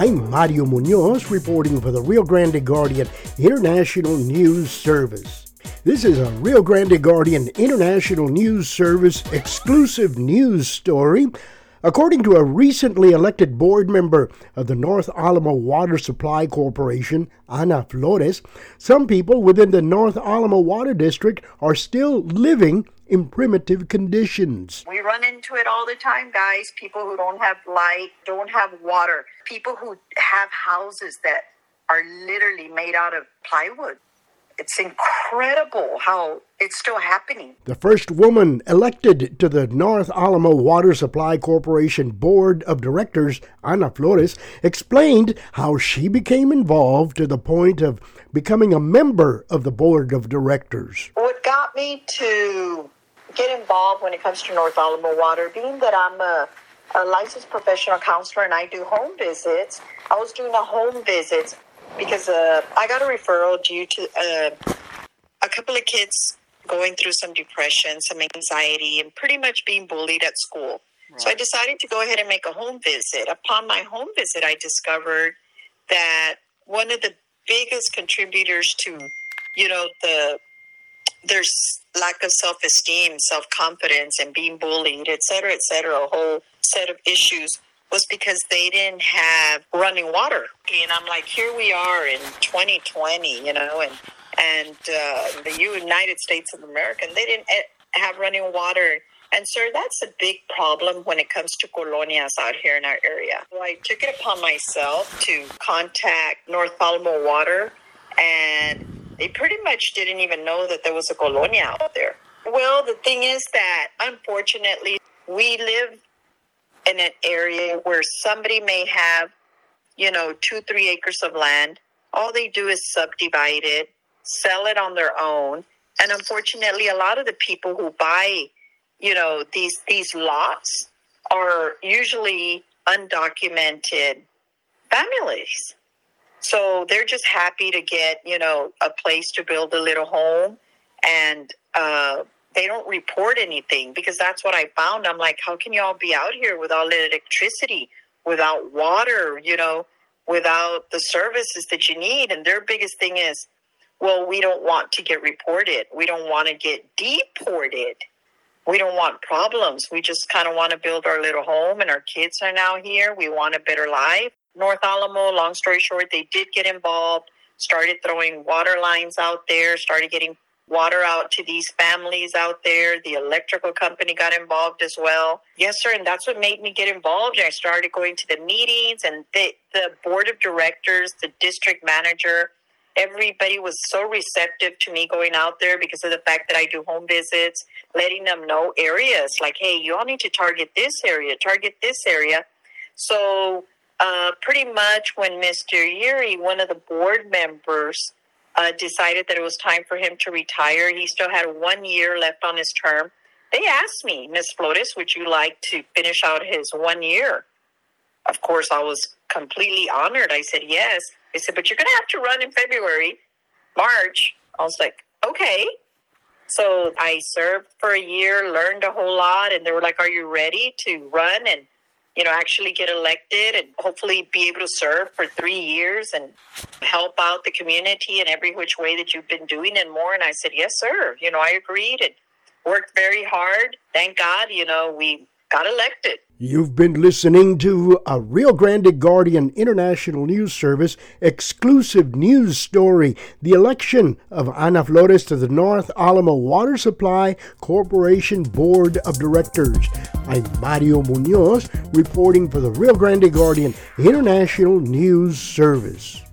I'm Mario Munoz reporting for the Rio Grande Guardian International News Service. This is a Rio Grande Guardian International News Service exclusive news story. According to a recently elected board member of the North Alamo Water Supply Corporation, Anna Flores, some people within the North Alamo Water District are still living in primitive conditions. We run into it all the time, guys. People who don't have light, don't have water, people who have houses that are literally made out of plywood. It's incredible how it's still happening. The first woman elected to the North Alamo Water Supply Corporation Board of Directors, Anna Flores, explained how she became involved to the point of becoming a member of the Board of Directors. What got me to get involved when it comes to North Alamo Water, being that I'm a, a licensed professional counselor and I do home visits, I was doing a home visit because uh, I got a referral due to uh, a couple of kids going through some depression, some anxiety, and pretty much being bullied at school. Right. So I decided to go ahead and make a home visit. Upon my home visit, I discovered that one of the biggest contributors to, you know, the there's lack of self esteem, self confidence, and being bullied, et cetera, et cetera, a whole set of issues was because they didn't have running water. And I'm like, here we are in 2020, you know, and and uh, the United States of America, and they didn't eh, have running water. And sir, that's a big problem when it comes to colonias out here in our area. So I took it upon myself to contact North Alamo Water and they pretty much didn't even know that there was a colonia out there. Well, the thing is that unfortunately, we live in an area where somebody may have, you know, two, three acres of land. All they do is subdivide it, sell it on their own. And unfortunately, a lot of the people who buy, you know, these these lots are usually undocumented families. So they're just happy to get, you know, a place to build a little home and uh, they don't report anything because that's what I found. I'm like, how can y'all be out here without electricity, without water, you know, without the services that you need? And their biggest thing is, well, we don't want to get reported. We don't want to get deported. We don't want problems. We just kind of want to build our little home, and our kids are now here. We want a better life. North Alamo, long story short, they did get involved, started throwing water lines out there, started getting water out to these families out there. The electrical company got involved as well. Yes, sir. And that's what made me get involved. I started going to the meetings and the, the board of directors, the district manager, everybody was so receptive to me going out there because of the fact that I do home visits, letting them know areas like, hey, you all need to target this area, target this area. So uh, pretty much when Mr. Yuri, one of the board members, uh, decided that it was time for him to retire, he still had one year left on his term. They asked me, Miss Flores, would you like to finish out his one year? Of course, I was completely honored. I said yes. They said, but you're going to have to run in February, March. I was like, okay. So I served for a year, learned a whole lot, and they were like, are you ready to run? And you know, actually get elected and hopefully be able to serve for three years and help out the community in every which way that you've been doing and more. And I said, yes, sir. You know, I agreed and worked very hard. Thank God, you know, we got elected. You've been listening to a Rio Grande Guardian International News Service exclusive news story the election of Anna Flores to the North Alamo Water Supply Corporation Board of Directors. I'm Mario Munoz reporting for the Rio Grande Guardian International News Service.